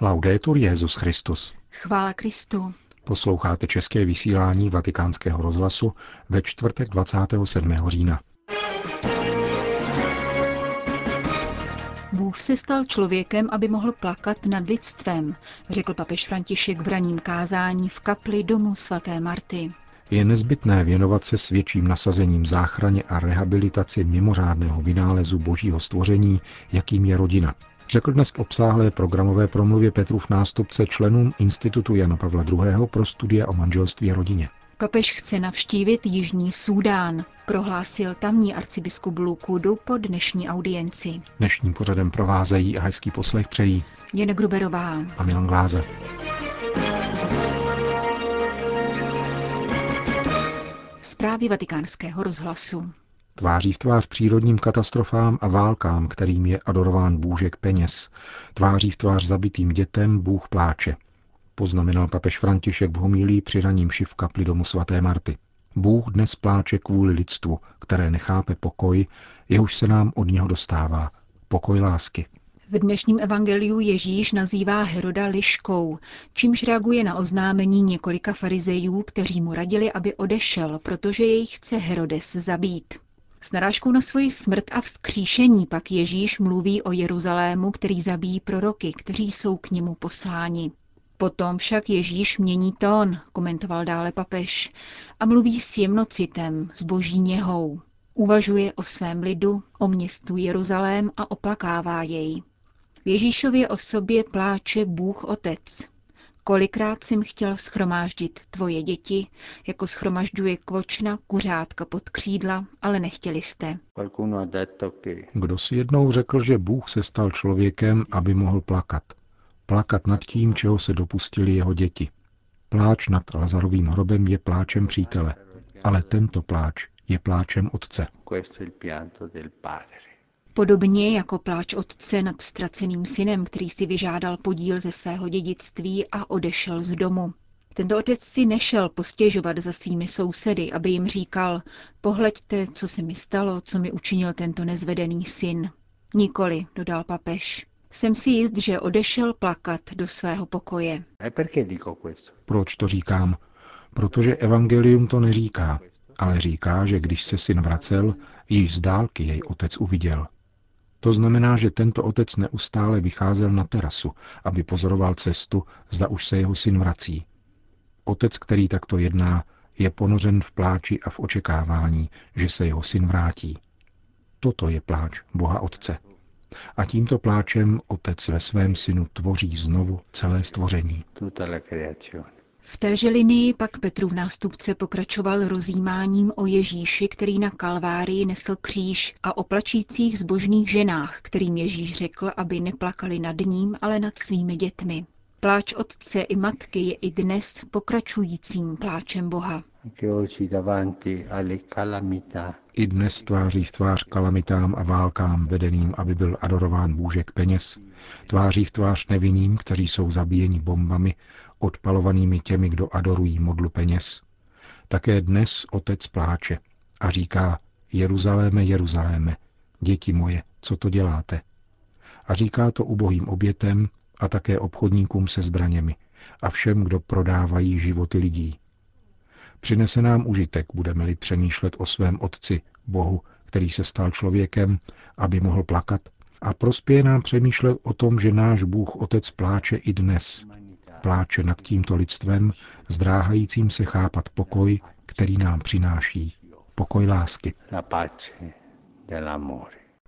Laudetur Jezus Christus. Chvála Kristu. Posloucháte české vysílání Vatikánského rozhlasu ve čtvrtek 27. října. Bůh se stal člověkem, aby mohl plakat nad lidstvem, řekl papež František v raním kázání v kapli domu svaté Marty. Je nezbytné věnovat se s větším nasazením záchraně a rehabilitaci mimořádného vynálezu božího stvoření, jakým je rodina, řekl dnes v obsáhlé programové promluvě Petrův nástupce členům Institutu Jana Pavla II. pro studia o manželství a rodině. Papež chce navštívit Jižní Súdán, prohlásil tamní arcibiskup Lukudu po dnešní audienci. Dnešním pořadem provázejí a hezký poslech přejí Jen Gruberová a Milan Gláze. Zprávy vatikánského rozhlasu. Tváří v tvář přírodním katastrofám a válkám, kterým je adorován bůžek peněz. Tváří v tvář zabitým dětem Bůh pláče. Poznamenal papež František v homílí při raním v kapli domu svaté Marty. Bůh dnes pláče kvůli lidstvu, které nechápe pokoj, jehož se nám od něho dostává. Pokoj lásky. V dnešním evangeliu Ježíš nazývá Heroda liškou, čímž reaguje na oznámení několika farizejů, kteří mu radili, aby odešel, protože jej chce Herodes zabít. S narážkou na svoji smrt a vzkříšení pak Ježíš mluví o Jeruzalému, který zabíjí proroky, kteří jsou k němu posláni. Potom však Ježíš mění tón, komentoval dále papež, a mluví s jemnocitem, s boží něhou. Uvažuje o svém lidu, o městu Jeruzalém a oplakává jej. V Ježíšově osobě pláče Bůh Otec. Kolikrát jsem chtěl schromáždit tvoje děti, jako schromažďuje kvočna kuřátka pod křídla, ale nechtěli jste. Kdo si jednou řekl, že Bůh se stal člověkem, aby mohl plakat. Plakat nad tím, čeho se dopustili jeho děti. Pláč nad Lazarovým hrobem je pláčem přítele, ale tento pláč je pláčem otce. Podobně jako pláč otce nad ztraceným synem, který si vyžádal podíl ze svého dědictví a odešel z domu. Tento otec si nešel postěžovat za svými sousedy, aby jim říkal, pohleďte, co se mi stalo, co mi učinil tento nezvedený syn. Nikoli, dodal papež. Jsem si jist, že odešel plakat do svého pokoje. Proč to říkám? Protože evangelium to neříká, ale říká, že když se syn vracel, již z dálky jej otec uviděl. To znamená, že tento otec neustále vycházel na terasu, aby pozoroval cestu, zda už se jeho syn vrací. Otec, který takto jedná, je ponořen v pláči a v očekávání, že se jeho syn vrátí. Toto je pláč Boha Otce. A tímto pláčem Otec ve svém synu tvoří znovu celé stvoření. V téže linii pak Petrův nástupce pokračoval rozjímáním o Ježíši, který na Kalvárii nesl kříž a o plačících zbožných ženách, kterým Ježíš řekl, aby neplakali nad ním, ale nad svými dětmi. Pláč otce i matky je i dnes pokračujícím pláčem Boha. I dnes tváří v tvář kalamitám a válkám vedeným, aby byl adorován bůžek peněz. Tváří v tvář nevinným, kteří jsou zabíjeni bombami, odpalovanými těmi, kdo adorují modlu peněz. Také dnes otec pláče a říká, Jeruzaléme, Jeruzaléme, děti moje, co to děláte? A říká to ubohým obětem a také obchodníkům se zbraněmi a všem, kdo prodávají životy lidí. Přinese nám užitek, budeme-li přemýšlet o svém Otci, Bohu, který se stal člověkem, aby mohl plakat, a prospěje nám přemýšlet o tom, že náš Bůh Otec pláče i dnes. Pláče nad tímto lidstvem, zdráhajícím se chápat pokoj, který nám přináší. Pokoj lásky.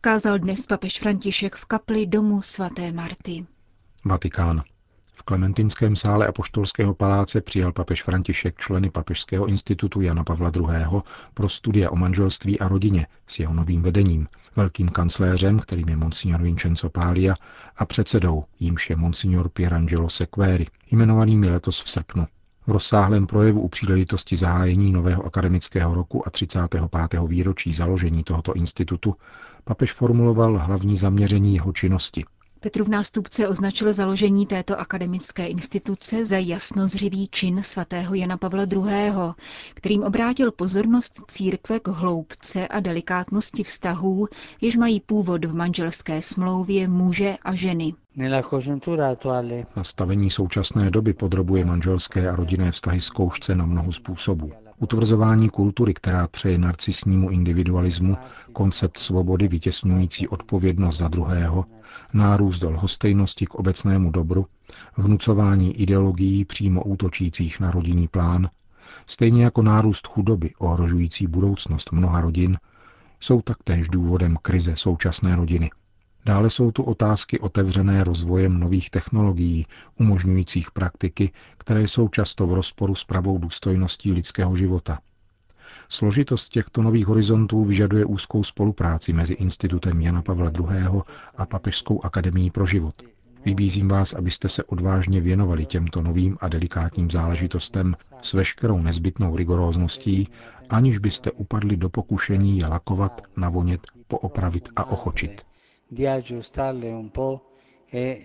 Kázal dnes papež František v kapli domu svaté Marty. Vatikán. V Klementinském sále Apoštolského paláce přijal papež František členy Papežského institutu Jana Pavla II. pro studia o manželství a rodině s jeho novým vedením, velkým kancléřem, kterým je monsignor Vincenzo Pália, a předsedou, jímž je monsignor Pierangelo Sequeri, jmenovanými letos v srpnu. V rozsáhlém projevu u příležitosti zahájení nového akademického roku a 35. výročí založení tohoto institutu papež formuloval hlavní zaměření jeho činnosti – Petrův nástupce označil založení této akademické instituce za jasnozřivý čin svatého Jana Pavla II., kterým obrátil pozornost církve k hloubce a delikátnosti vztahů, jež mají původ v manželské smlouvě muže a ženy. Nastavení současné doby podrobuje manželské a rodinné vztahy zkoušce na mnoho způsobů. Utvrzování kultury, která přeje narcisnímu individualismu, koncept svobody vytěsňující odpovědnost za druhého, nárůst do lhostejnosti k obecnému dobru, vnucování ideologií přímo útočících na rodinný plán, stejně jako nárůst chudoby ohrožující budoucnost mnoha rodin, jsou taktéž důvodem krize současné rodiny. Dále jsou tu otázky otevřené rozvojem nových technologií, umožňujících praktiky, které jsou často v rozporu s pravou důstojností lidského života. Složitost těchto nových horizontů vyžaduje úzkou spolupráci mezi Institutem Jana Pavla II. a Papežskou akademií pro život. Vybízím vás, abyste se odvážně věnovali těmto novým a delikátním záležitostem s veškerou nezbytnou rigorózností, aniž byste upadli do pokušení je lakovat, navonět, poopravit a ochočit un po' e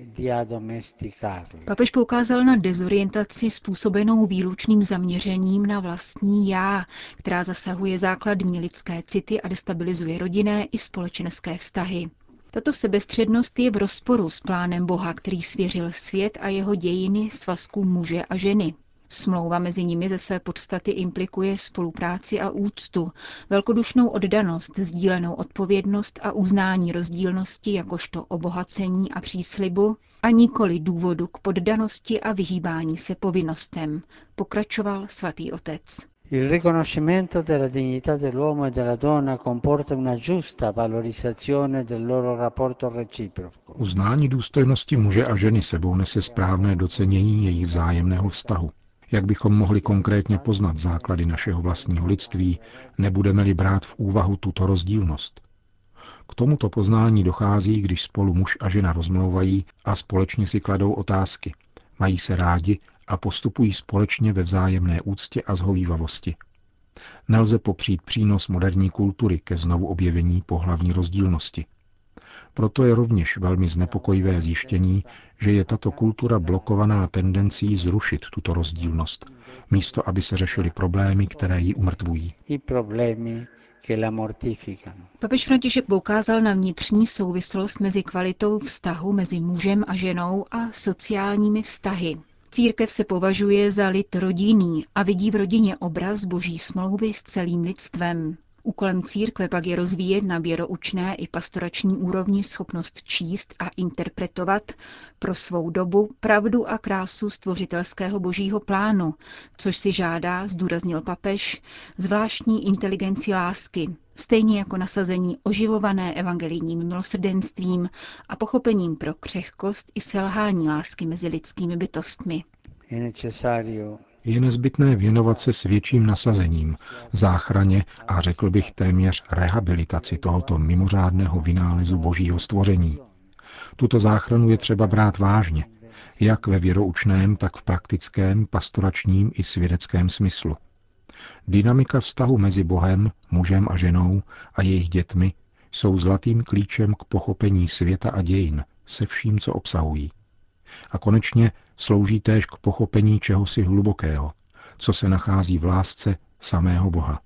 Papež poukázal na dezorientaci způsobenou výlučným zaměřením na vlastní já, která zasahuje základní lidské city a destabilizuje rodinné i společenské vztahy. Tato sebestřednost je v rozporu s plánem Boha, který svěřil svět a jeho dějiny svazkům muže a ženy. Smlouva mezi nimi ze své podstaty implikuje spolupráci a úctu, velkodušnou oddanost, sdílenou odpovědnost a uznání rozdílnosti jakožto obohacení a příslibu a nikoli důvodu k poddanosti a vyhýbání se povinnostem, pokračoval svatý otec. Il riconoscimento della dignità dell'uomo e della donna comporta una giusta valorizzazione del loro rapporto reciproco. Uznání důstojnosti muže a ženy sebou nese správné docenění jejich vzájemného vztahu. Jak bychom mohli konkrétně poznat základy našeho vlastního lidství, nebudeme-li brát v úvahu tuto rozdílnost? K tomuto poznání dochází, když spolu muž a žena rozmlouvají a společně si kladou otázky. Mají se rádi a postupují společně ve vzájemné úctě a zhovývavosti. Nelze popřít přínos moderní kultury ke znovu objevení pohlavní rozdílnosti. Proto je rovněž velmi znepokojivé zjištění, že je tato kultura blokovaná tendencí zrušit tuto rozdílnost, místo aby se řešily problémy, které ji umrtvují. Papež František poukázal na vnitřní souvislost mezi kvalitou vztahu mezi mužem a ženou a sociálními vztahy. Církev se považuje za lid rodinný a vidí v rodině obraz boží smlouvy s celým lidstvem. Úkolem církve pak je rozvíjet na věroučné i pastorační úrovni schopnost číst a interpretovat pro svou dobu pravdu a krásu stvořitelského božího plánu, což si žádá, zdůraznil papež, zvláštní inteligenci lásky, stejně jako nasazení oživované evangelijním milosrdenstvím a pochopením pro křehkost i selhání lásky mezi lidskými bytostmi. Nezbytné věnovat se s větším nasazením, záchraně a řekl bych téměř rehabilitaci tohoto mimořádného vynálezu božího stvoření. Tuto záchranu je třeba brát vážně, jak ve věroučném, tak v praktickém, pastoračním i svědeckém smyslu. Dynamika vztahu mezi Bohem, mužem a ženou a jejich dětmi jsou zlatým klíčem k pochopení světa a dějin se vším, co obsahují. A konečně slouží též k pochopení čehosi hlubokého, co se nachází v lásce samého Boha.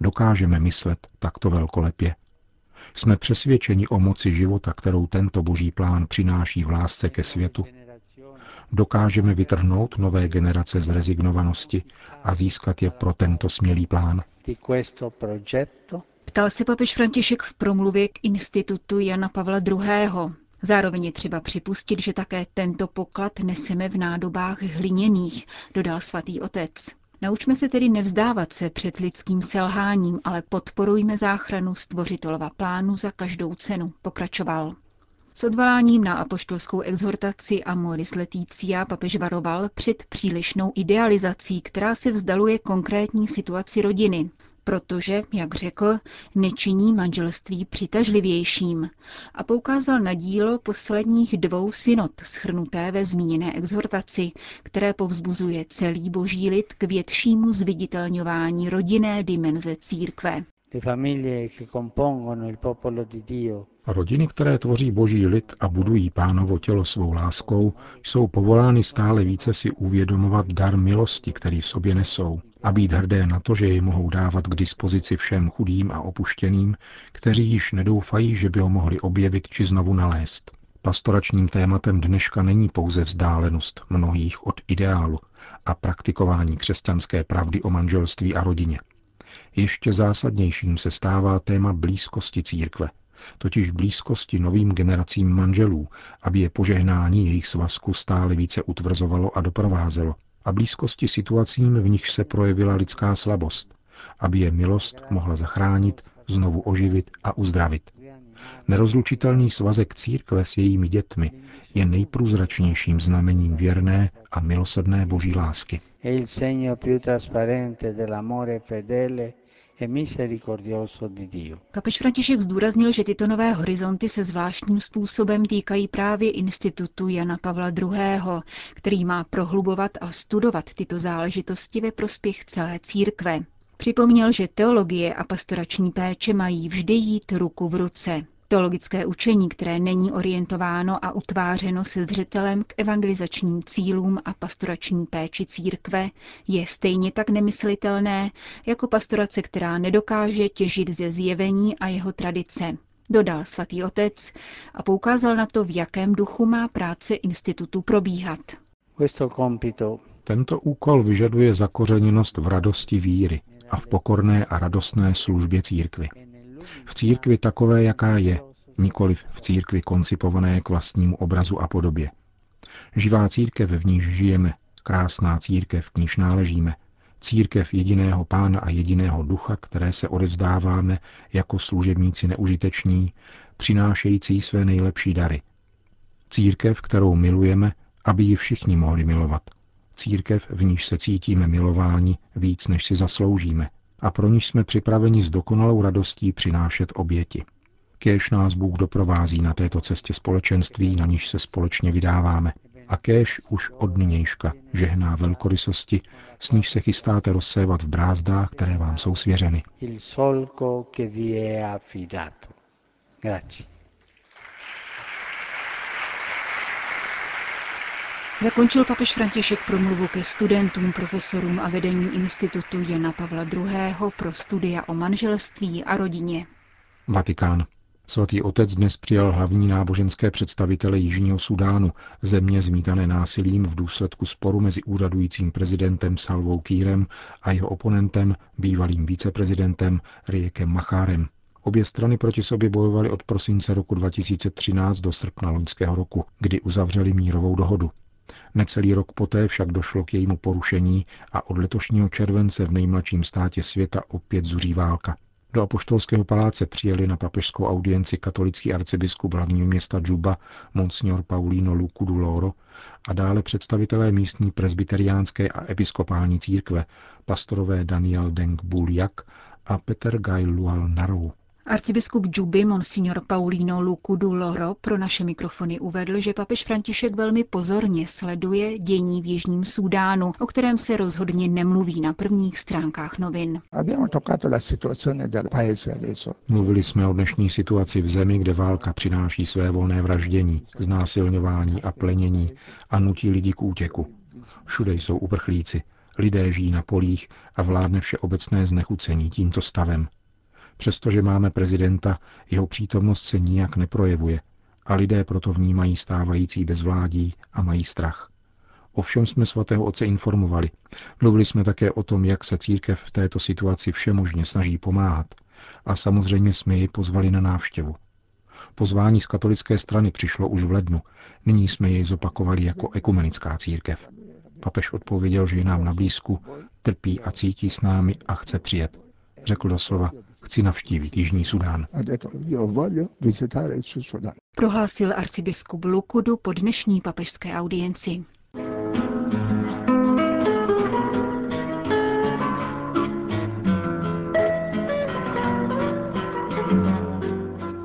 Dokážeme myslet takto velkolepě. Jsme přesvědčeni o moci života, kterou tento boží plán přináší v lásce ke světu. Dokážeme vytrhnout nové generace z rezignovanosti a získat je pro tento smělý plán. Ptal se papež František v promluvě k institutu Jana Pavla II. Zároveň je třeba připustit, že také tento poklad neseme v nádobách hliněných, dodal svatý otec. Naučme se tedy nevzdávat se před lidským selháním, ale podporujme záchranu stvořitelova plánu za každou cenu, pokračoval. S odvoláním na apoštolskou exhortaci Amoris Leticia papež varoval před přílišnou idealizací, která se vzdaluje konkrétní situaci rodiny, protože, jak řekl, nečiní manželství přitažlivějším a poukázal na dílo posledních dvou synod schrnuté ve zmíněné exhortaci, které povzbuzuje celý boží lid k většímu zviditelňování rodinné dimenze církve. Rodiny, které tvoří boží lid a budují pánovo tělo svou láskou, jsou povolány stále více si uvědomovat dar milosti, který v sobě nesou, a být hrdé na to, že jej mohou dávat k dispozici všem chudým a opuštěným, kteří již nedoufají, že by ho mohli objevit či znovu nalézt. Pastoračním tématem dneška není pouze vzdálenost mnohých od ideálu a praktikování křesťanské pravdy o manželství a rodině. Ještě zásadnějším se stává téma blízkosti církve, totiž blízkosti novým generacím manželů, aby je požehnání jejich svazku stále více utvrzovalo a doprovázelo, a blízkosti situacím, v nichž se projevila lidská slabost, aby je milost mohla zachránit, znovu oživit a uzdravit. Nerozlučitelný svazek církve s jejími dětmi je nejprůzračnějším znamením věrné a milosedné boží lásky. E Papež František zdůraznil, že tyto nové horizonty se zvláštním způsobem týkají právě institutu Jana Pavla II., který má prohlubovat a studovat tyto záležitosti ve prospěch celé církve. Připomněl, že teologie a pastorační péče mají vždy jít ruku v ruce. Teologické učení, které není orientováno a utvářeno se zřetelem k evangelizačním cílům a pastorační péči církve, je stejně tak nemyslitelné jako pastorace, která nedokáže těžit ze zjevení a jeho tradice. Dodal svatý otec a poukázal na to, v jakém duchu má práce institutu probíhat. Tento úkol vyžaduje zakořeněnost v radosti víry a v pokorné a radostné službě církvy. V církvi takové, jaká je, nikoliv v církvi koncipované k vlastnímu obrazu a podobě. Živá církev, v níž žijeme, krásná církev, k níž náležíme, církev jediného pána a jediného ducha, které se odevzdáváme jako služebníci neužiteční, přinášející své nejlepší dary. Církev, kterou milujeme, aby ji všichni mohli milovat. Církev, v níž se cítíme milováni víc, než si zasloužíme – a pro níž jsme připraveni s dokonalou radostí přinášet oběti. Kéž nás Bůh doprovází na této cestě společenství, na níž se společně vydáváme. A kéž už od nynějška žehná velkorysosti, s níž se chystáte rozsévat v brázdách, které vám jsou svěřeny. Grazie. Zakončil papež František promluvu ke studentům, profesorům a vedení institutu Jana Pavla II. pro studia o manželství a rodině. Vatikán. Svatý otec dnes přijal hlavní náboženské představitele Jižního Sudánu, země zmítané násilím v důsledku sporu mezi úřadujícím prezidentem Salvou Kýrem a jeho oponentem, bývalým viceprezidentem Riekem Machárem. Obě strany proti sobě bojovaly od prosince roku 2013 do srpna loňského roku, kdy uzavřeli mírovou dohodu. Necelý rok poté však došlo k jejímu porušení a od letošního července v nejmladším státě světa opět zuří válka. Do apoštolského paláce přijeli na papežskou audienci katolický arcibiskup hlavního města Džuba, monsignor Paulino Lukudu Loro, a dále představitelé místní presbyteriánské a episkopální církve, pastorové Daniel Deng Buljak a Peter Gaj Lual Narou. Arcibiskup Džuby Monsignor Paulino Lukudu Loro pro naše mikrofony uvedl, že papež František velmi pozorně sleduje dění v Jižním Súdánu, o kterém se rozhodně nemluví na prvních stránkách novin. Mluvili jsme o dnešní situaci v zemi, kde válka přináší své volné vraždění, znásilňování a plenění a nutí lidi k útěku. Všude jsou uprchlíci, lidé žijí na polích a vládne všeobecné znechucení tímto stavem, Přestože máme prezidenta, jeho přítomnost se nijak neprojevuje a lidé proto vnímají stávající bezvládí a mají strach. Ovšem jsme svatého otce informovali. Mluvili jsme také o tom, jak se církev v této situaci všemožně snaží pomáhat a samozřejmě jsme ji pozvali na návštěvu. Pozvání z katolické strany přišlo už v lednu, nyní jsme jej zopakovali jako ekumenická církev. Papež odpověděl, že je nám na blízku, trpí a cítí s námi a chce přijet. Řekl doslova, chci navštívit Jižní Sudán. Prohlásil arcibiskup Lukudu po dnešní papežské audienci.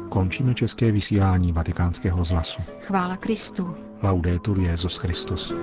Končíme české vysílání vatikánského rozhlasu. Chvála Kristu. Laudetur Jezus Christus.